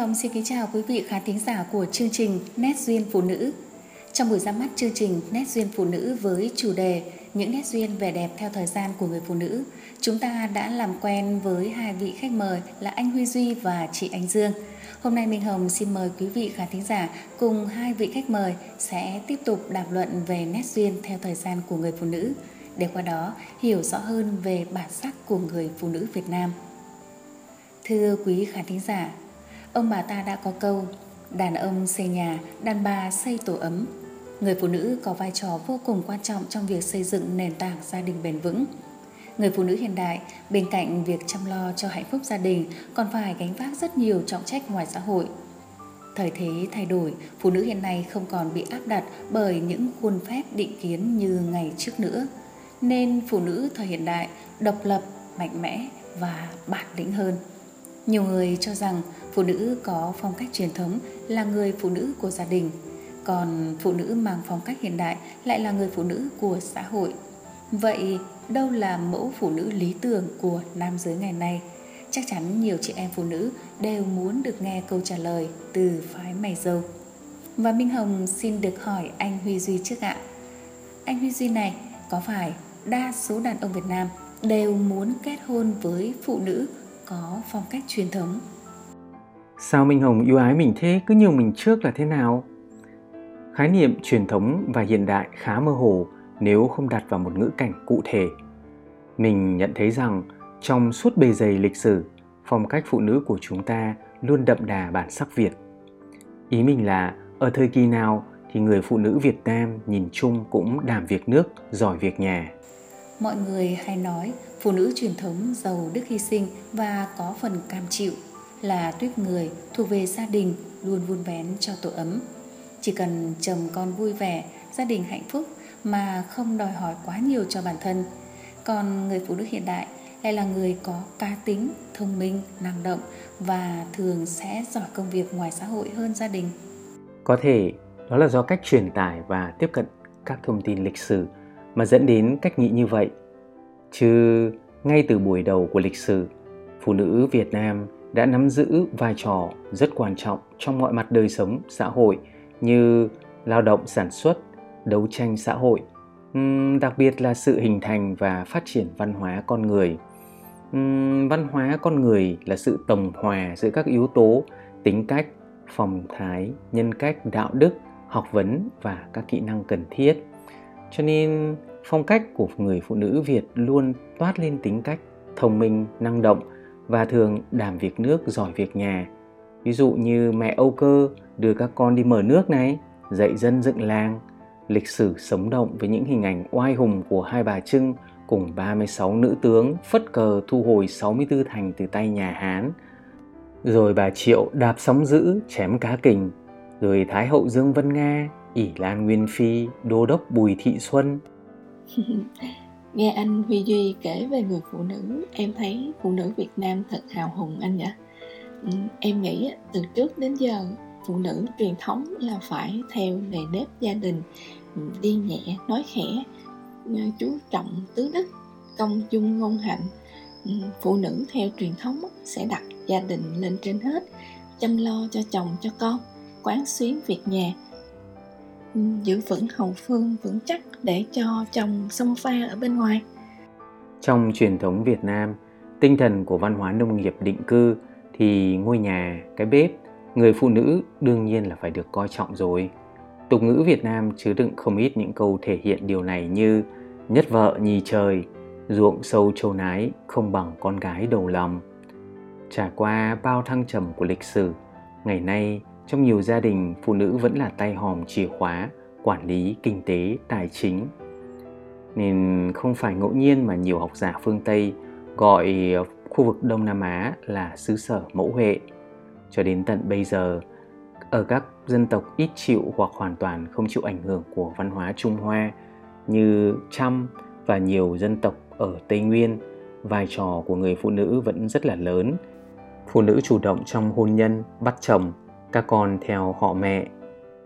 Hồng xin kính chào quý vị khán thính giả của chương trình Nét duyên phụ nữ. Trong buổi ra mắt chương trình Nét duyên phụ nữ với chủ đề Những nét duyên vẻ đẹp theo thời gian của người phụ nữ, chúng ta đã làm quen với hai vị khách mời là anh Huy Duy và chị Anh Dương. Hôm nay Minh Hồng xin mời quý vị khán thính giả cùng hai vị khách mời sẽ tiếp tục đàm luận về nét duyên theo thời gian của người phụ nữ, để qua đó hiểu rõ hơn về bản sắc của người phụ nữ Việt Nam. Thưa quý khán thính giả, ông bà ta đã có câu Đàn ông xây nhà, đàn bà xây tổ ấm. Người phụ nữ có vai trò vô cùng quan trọng trong việc xây dựng nền tảng gia đình bền vững. Người phụ nữ hiện đại, bên cạnh việc chăm lo cho hạnh phúc gia đình, còn phải gánh vác rất nhiều trọng trách ngoài xã hội. Thời thế thay đổi, phụ nữ hiện nay không còn bị áp đặt bởi những khuôn phép định kiến như ngày trước nữa. Nên phụ nữ thời hiện đại độc lập, mạnh mẽ và bản lĩnh hơn. Nhiều người cho rằng phụ nữ có phong cách truyền thống là người phụ nữ của gia đình, còn phụ nữ mang phong cách hiện đại lại là người phụ nữ của xã hội. Vậy đâu là mẫu phụ nữ lý tưởng của nam giới ngày nay? Chắc chắn nhiều chị em phụ nữ đều muốn được nghe câu trả lời từ phái mày dâu. Và Minh Hồng xin được hỏi anh Huy Duy trước ạ. Anh Huy Duy này có phải đa số đàn ông Việt Nam đều muốn kết hôn với phụ nữ có phong cách truyền thống. Sao Minh Hồng yêu ái mình thế, cứ nhiều mình trước là thế nào? Khái niệm truyền thống và hiện đại khá mơ hồ nếu không đặt vào một ngữ cảnh cụ thể. Mình nhận thấy rằng trong suốt bề dày lịch sử, phong cách phụ nữ của chúng ta luôn đậm đà bản sắc Việt. Ý mình là ở thời kỳ nào thì người phụ nữ Việt Nam nhìn chung cũng đảm việc nước, giỏi việc nhà. Mọi người hay nói phụ nữ truyền thống giàu đức hy sinh và có phần cam chịu là tuyết người thuộc về gia đình luôn vun vén cho tổ ấm. Chỉ cần chồng con vui vẻ, gia đình hạnh phúc mà không đòi hỏi quá nhiều cho bản thân. Còn người phụ nữ hiện đại lại là người có cá tính, thông minh, năng động và thường sẽ giỏi công việc ngoài xã hội hơn gia đình. Có thể đó là do cách truyền tải và tiếp cận các thông tin lịch sử mà dẫn đến cách nghĩ như vậy chứ ngay từ buổi đầu của lịch sử phụ nữ việt nam đã nắm giữ vai trò rất quan trọng trong mọi mặt đời sống xã hội như lao động sản xuất, đấu tranh xã hội đặc biệt là sự hình thành và phát triển văn hóa con người. Văn hóa con người là sự tổng hòa giữa các yếu tố tính cách, phong thái, nhân cách, đạo đức, học vấn và các kỹ năng cần thiết. Cho nên, phong cách của người phụ nữ việt luôn toát lên tính cách thông minh, năng động và thường đảm việc nước giỏi việc nhà ví dụ như mẹ âu cơ đưa các con đi mở nước này dạy dân dựng làng lịch sử sống động với những hình ảnh oai hùng của hai bà Trưng cùng 36 nữ tướng phất cờ thu hồi 64 thành từ tay nhà Hán. Rồi bà Triệu đạp sóng dữ chém cá kình, rồi Thái hậu Dương Vân Nga ỷ Lan Nguyên Phi, Đô đốc Bùi Thị Xuân. Nghe anh Huy Duy kể về người phụ nữ, em thấy phụ nữ Việt Nam thật hào hùng anh nhỉ? Ừ, em nghĩ từ trước đến giờ phụ nữ truyền thống là phải theo nề nếp gia đình, ừ, đi nhẹ, nói khẽ, ừ, chú trọng tứ đức, công dung ngôn hạnh. Phụ nữ theo truyền thống sẽ đặt gia đình lên trên hết, chăm lo cho chồng cho con, quán xuyến việc nhà, giữ vững hậu phương vững chắc để cho chồng xông pha ở bên ngoài. Trong truyền thống Việt Nam, tinh thần của văn hóa nông nghiệp định cư thì ngôi nhà, cái bếp, người phụ nữ đương nhiên là phải được coi trọng rồi. Tục ngữ Việt Nam chứa đựng không ít những câu thể hiện điều này như nhất vợ nhì trời, ruộng sâu châu nái không bằng con gái đầu lòng. Trải qua bao thăng trầm của lịch sử, ngày nay trong nhiều gia đình, phụ nữ vẫn là tay hòm chìa khóa, quản lý kinh tế, tài chính. Nên không phải ngẫu nhiên mà nhiều học giả phương tây gọi ờ, khu vực đông nam á là xứ sở mẫu huệ cho đến tận bây giờ, ở các dân tộc ít chịu hoặc hoàn toàn không chịu ảnh hưởng của văn hóa trung hoa như chăm và nhiều dân tộc ở tây nguyên, vai trò của người phụ nữ vẫn rất là lớn. Phụ nữ chủ động trong hôn nhân, bắt chồng các con theo họ mẹ.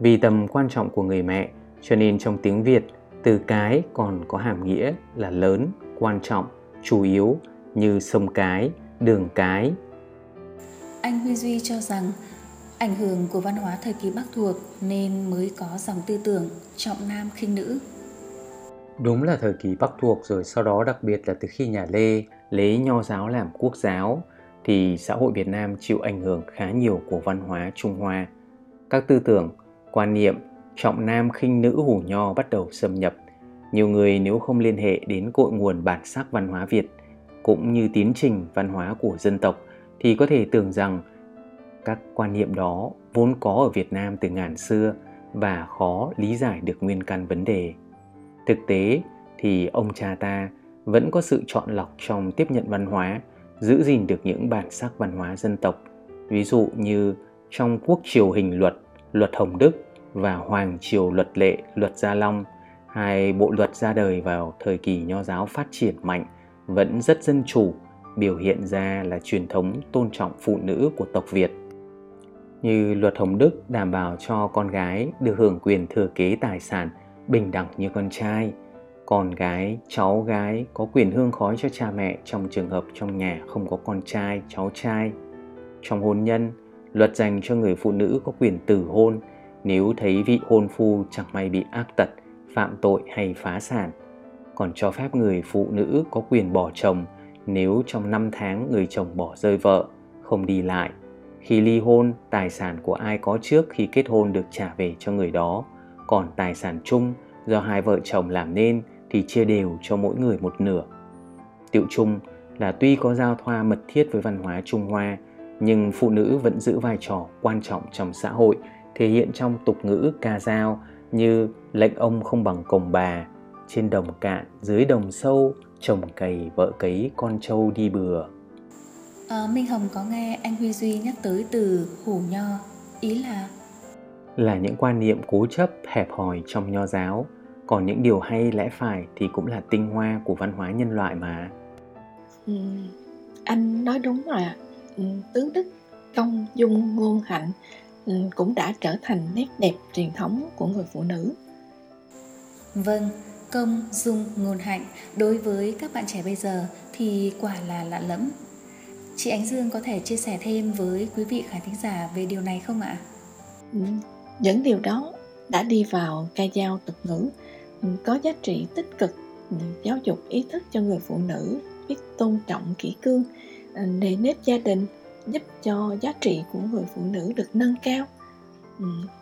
Vì tầm quan trọng của người mẹ, cho nên trong tiếng Việt, từ cái còn có hàm nghĩa là lớn, quan trọng, chủ yếu như sông cái, đường cái. Anh Huy Duy cho rằng ảnh hưởng của văn hóa thời kỳ Bắc thuộc nên mới có dòng tư tưởng trọng nam khinh nữ. Đúng là thời kỳ Bắc thuộc rồi sau đó đặc biệt là từ khi nhà Lê lấy nho giáo làm quốc giáo thì xã hội Việt Nam chịu ảnh hưởng khá nhiều của văn hóa Trung Hoa. Các tư tưởng, quan niệm trọng nam khinh nữ hủ nho bắt đầu xâm nhập. Nhiều người nếu không liên hệ đến cội nguồn bản sắc văn hóa Việt cũng như tiến trình văn hóa của dân tộc thì có thể tưởng rằng các quan niệm đó vốn có ở Việt Nam từ ngàn xưa và khó lý giải được nguyên căn vấn đề. Thực tế thì ông cha ta vẫn có sự chọn lọc trong tiếp nhận văn hóa, giữ gìn được những bản sắc văn hóa dân tộc. Ví dụ như trong quốc triều hình luật, luật Hồng Đức và Hoàng triều luật lệ, luật Gia Long, hai bộ luật ra đời vào thời kỳ nho giáo phát triển mạnh, vẫn rất dân chủ, biểu hiện ra là truyền thống tôn trọng phụ nữ của tộc Việt. Như luật Hồng Đức đảm bảo cho con gái được hưởng quyền thừa kế tài sản bình đẳng như con trai, con gái, cháu gái có quyền hương khói cho cha mẹ trong trường hợp trong nhà không có con trai, cháu trai. Trong hôn nhân, luật dành cho người phụ nữ có quyền tử hôn nếu thấy vị hôn phu chẳng may bị ác tật, phạm tội hay phá sản. Còn cho phép người phụ nữ có quyền bỏ chồng nếu trong 5 tháng người chồng bỏ rơi vợ, không đi lại. Khi ly hôn, tài sản của ai có trước khi kết hôn được trả về cho người đó, còn tài sản chung do hai vợ chồng làm nên thì chia đều cho mỗi người một nửa. Tiệu chung là tuy có giao thoa mật thiết với văn hóa Trung Hoa, nhưng phụ nữ vẫn giữ vai trò quan trọng trong xã hội, thể hiện trong tục ngữ ca dao như lệnh ông không bằng cồng bà, trên đồng cạn, dưới đồng sâu, chồng cày, vợ cấy, con trâu đi bừa. À, Minh Hồng có nghe anh Huy Duy nhắc tới từ hủ nho, ý là là những quan niệm cố chấp hẹp hòi trong nho giáo còn những điều hay lẽ phải thì cũng là tinh hoa của văn hóa nhân loại mà. Ừ, anh nói đúng rồi ạ. Ừ, tứ đức công dung ngôn hạnh ừ, cũng đã trở thành nét đẹp truyền thống của người phụ nữ. Vâng công dung ngôn hạnh đối với các bạn trẻ bây giờ thì quả là lạ lẫm. Chị ánh dương có thể chia sẻ thêm với quý vị khán thính giả về điều này không ạ? Ừ, những điều đó đã đi vào ca dao tục ngữ có giá trị tích cực giáo dục ý thức cho người phụ nữ, biết tôn trọng kỹ cương à, nề nếp gia đình, giúp cho giá trị của người phụ nữ được nâng cao.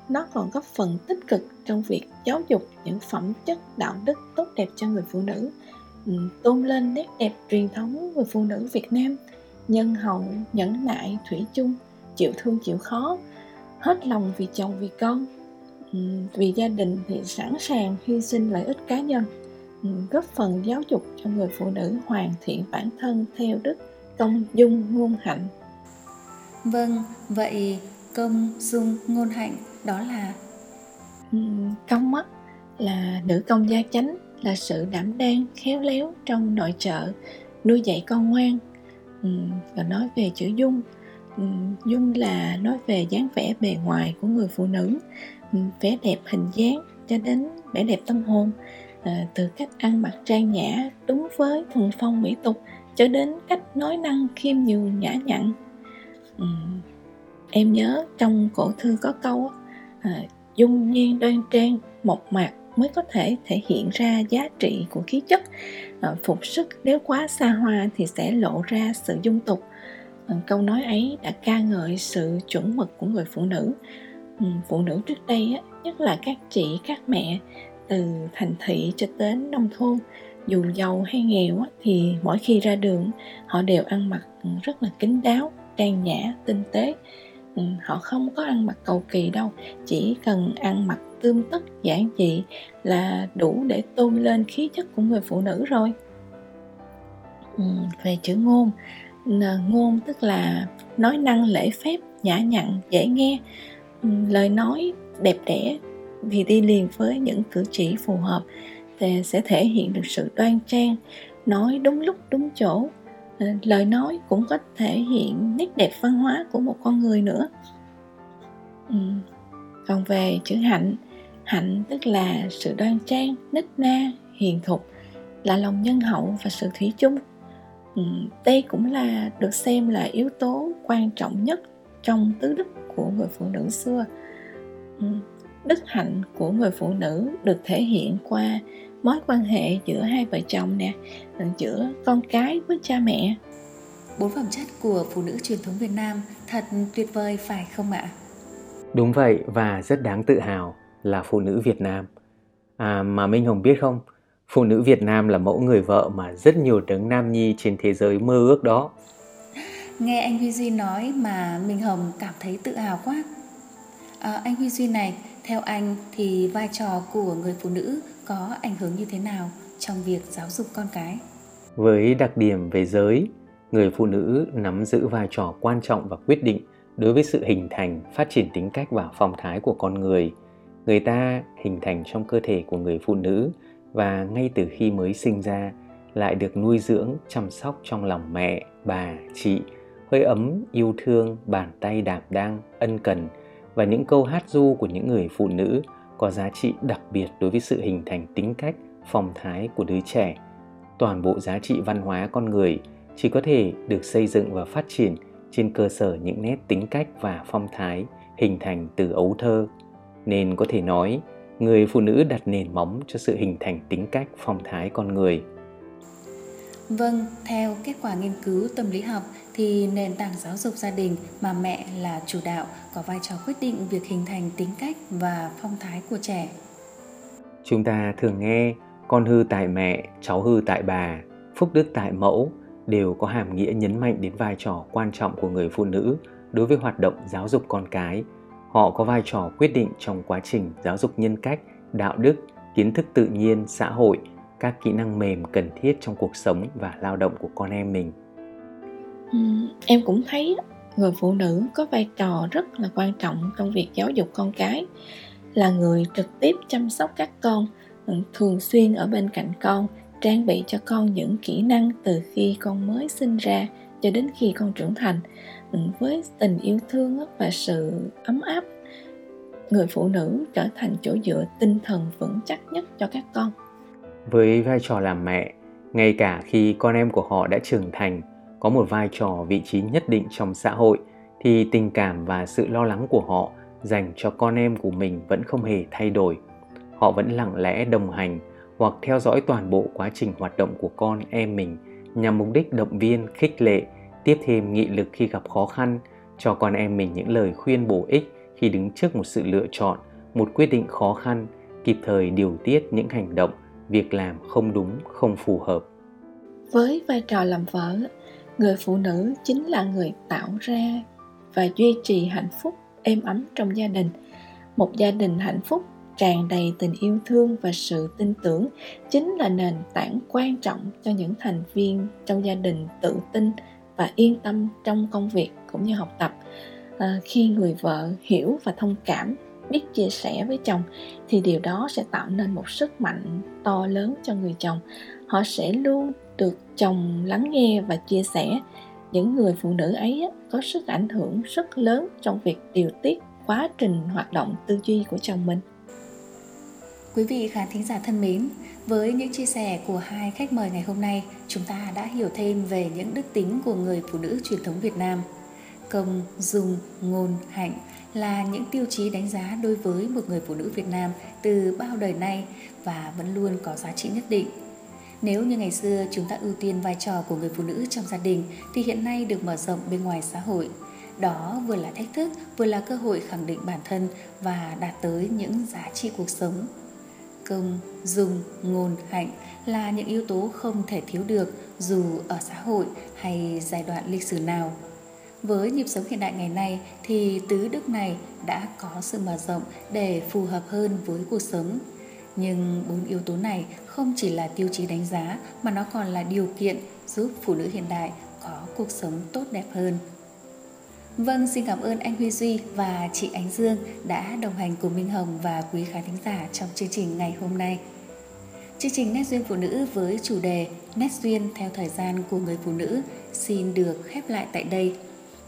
Nó còn góp phần tích cực trong việc giáo dục những phẩm chất, đạo đức tốt đẹp cho người phụ nữ. Tôn lên nét đẹp truyền thống người phụ nữ việt nam, nhân hậu, nhẫn nại, thủy chung, chịu thương chịu khó, hết lòng vì chồng vì con vì gia đình thì sẵn sàng hy sinh lợi ích cá nhân góp phần giáo dục cho người phụ nữ hoàn thiện bản thân theo đức công dung ngôn hạnh. Vâng vậy công dung ngôn hạnh đó là? Công á là nữ công gia chánh là sự đảm đang khéo léo trong nội trợ nuôi dạy con ngoan. Và nói về chữ dung Ừ, dung là nói về dáng vẻ bề ngoài của người phụ nữ. Ừ, vẻ đẹp hình dáng cho đến vẻ đẹp tâm hồn. À, từ cách ăn mặc trang nhã đúng với thuần phong mỹ tục cho đến cách nói năng khiêm nhường nhã nhặn. Ừ. em nhớ trong cổ thư có câu à, dung nhan đoan trang mộc mạc mới có thể thể hiện ra giá trị của khí chất. À, phục sức nếu quá xa hoa thì sẽ lộ ra sự dung tục câu nói ấy đã ca ngợi sự chuẩn mực của người phụ nữ. Ừ, phụ nữ trước đây á, nhất là các chị các mẹ từ thành thị cho đến nông thôn dù giàu hay nghèo á, thì mỗi khi ra đường họ đều ăn mặc rất là kín đáo trang nhã tinh tế. Ừ, họ không có ăn mặc cầu kỳ đâu chỉ cần ăn mặc tươm tất giản dị là đủ để tôn lên khí chất của người phụ nữ rồi. Ừ, về chữ ngôn ngôn tức là nói năng lễ phép, nhã nhặn, dễ nghe. Lời nói đẹp đẽ thì đi liền với những cử chỉ phù hợp thì sẽ thể hiện được sự đoan trang, nói đúng lúc, đúng chỗ. Ờ, lời nói cũng có thể hiện nét đẹp văn hóa của một con người nữa. Còn về chữ hạnh hạnh tức là sự đoan trang, nít na, hiền thục, là lòng nhân hậu và sự thủy chung đây cũng là được xem là yếu tố quan trọng nhất trong tứ đức của người phụ nữ xưa ừ, đức hạnh của người phụ nữ được thể hiện qua mối quan hệ giữa hai vợ chồng nè giữa con cái với cha mẹ bốn phẩm chất của phụ nữ truyền thống Việt Nam thật tuyệt vời phải không ạ? Đúng vậy và rất đáng tự hào là phụ nữ Việt Nam. À mà Minh Hồng biết không, phụ nữ Việt Nam là mẫu người vợ mà rất nhiều đấng nam nhi trên thế giới mơ ước đó. Nghe anh Huy Duy nói mà Minh Hồng cảm thấy tự hào quá. À, anh Huy Duy này, theo anh thì vai trò của người phụ nữ có ảnh hưởng như thế nào trong việc giáo dục con cái? Với đặc điểm về giới, người phụ nữ nắm giữ vai trò quan trọng và quyết định đối với sự hình thành, phát triển tính cách và phong thái của con người. Người ta hình thành trong cơ thể của người phụ nữ và ngay từ khi mới sinh ra lại được nuôi dưỡng, chăm sóc trong lòng mẹ, bà, chị, hơi ấm, yêu thương, bàn tay đảm đang, ân cần và những câu hát du của những người phụ nữ có giá trị đặc biệt đối với sự hình thành tính cách, phong thái của đứa trẻ. Toàn bộ giá trị văn hóa con người chỉ có thể được xây dựng và phát triển trên cơ sở những nét tính cách và phong thái hình thành từ ấu thơ nên có thể nói người phụ nữ đặt nền móng cho sự hình thành tính cách phong thái con người vâng theo kết quả nghiên cứu tâm lý học thì nền tảng giáo dục gia đình mà mẹ là chủ đạo có vai trò quyết định việc hình thành tính cách và phong thái của trẻ chúng ta thường nghe con hư tại mẹ cháu hư tại bà phúc đức tại mẫu đều có hàm nghĩa nhấn mạnh đến vai trò quan trọng của người phụ nữ đối với hoạt động giáo dục con cái. Họ có vai trò quyết định trong quá trình giáo dục nhân cách, đạo đức, kiến thức tự nhiên, xã hội, các kỹ năng mềm cần thiết trong cuộc sống và lao động của con em mình. Ừ, em cũng thấy người phụ nữ có vai trò rất là quan trọng trong việc giáo dục con cái là người trực tiếp chăm sóc các con ừ, thường xuyên ở bên cạnh con trang bị cho con những kỹ năng từ khi con mới sinh ra cho đến khi con trưởng thành. Ừ, với tình yêu thương và sự ấm áp, người phụ nữ trở thành chỗ dựa tinh thần vững chắc nhất cho các con. Với vai trò làm mẹ, ngay cả khi con em của họ đã trưởng thành, có một vai trò vị trí nhất định trong xã hội, thì tình cảm và sự lo lắng của họ dành cho con em của mình vẫn không hề thay đổi. Họ vẫn lặng lẽ đồng hành hoặc theo dõi toàn bộ quá trình hoạt động của con em mình nhằm mục đích động viên, khích lệ, tiếp thêm nghị lực khi gặp khó khăn, cho con em mình những lời khuyên bổ ích khi đứng trước một sự lựa chọn, một quyết định khó khăn, kịp thời điều tiết những hành động, việc làm không đúng, không phù hợp. Với vai trò làm vợ, người phụ nữ chính là người tạo ra và duy trì hạnh phúc êm ấm trong gia đình. Một gia đình hạnh phúc tràn đầy tình yêu thương và sự tin tưởng chính là nền tảng quan trọng cho những thành viên trong gia đình tự tin và yên tâm trong công việc cũng như học tập. À, khi người vợ hiểu và thông cảm biết chia sẻ với chồng thì điều đó sẽ tạo nên một sức mạnh to lớn cho người chồng. Họ sẽ luôn được chồng lắng nghe và chia sẻ. Những người phụ nữ ấy có sức ảnh hưởng rất lớn trong việc điều tiết quá trình hoạt động tư duy của chồng mình. Quý vị khán thính giả thân mến, với những chia sẻ của hai khách mời ngày hôm nay, chúng ta đã hiểu thêm về những đức tính của người phụ nữ truyền thống Việt Nam. Công, dung, ngôn, hạnh là những tiêu chí đánh giá đối với một người phụ nữ Việt Nam từ bao đời nay và vẫn luôn có giá trị nhất định. Nếu như ngày xưa chúng ta ưu tiên vai trò của người phụ nữ trong gia đình thì hiện nay được mở rộng bên ngoài xã hội. Đó vừa là thách thức, vừa là cơ hội khẳng định bản thân và đạt tới những giá trị cuộc sống công, dung, ngôn, hạnh là những yếu tố không thể thiếu được dù ở xã hội hay giai đoạn lịch sử nào. Với nhịp sống hiện đại ngày nay thì tứ đức này đã có sự mở rộng để phù hợp hơn với cuộc sống. Nhưng bốn yếu tố này không chỉ là tiêu chí đánh giá mà nó còn là điều kiện giúp phụ nữ hiện đại có cuộc sống tốt đẹp hơn. Vâng, xin cảm ơn anh Huy Duy và chị Ánh Dương đã đồng hành cùng Minh Hồng và quý khán thính giả trong chương trình ngày hôm nay. Chương trình Nét Duyên Phụ Nữ với chủ đề Nét Duyên theo thời gian của người phụ nữ xin được khép lại tại đây.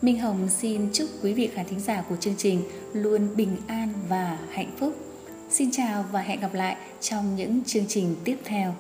Minh Hồng xin chúc quý vị khán thính giả của chương trình luôn bình an và hạnh phúc. Xin chào và hẹn gặp lại trong những chương trình tiếp theo.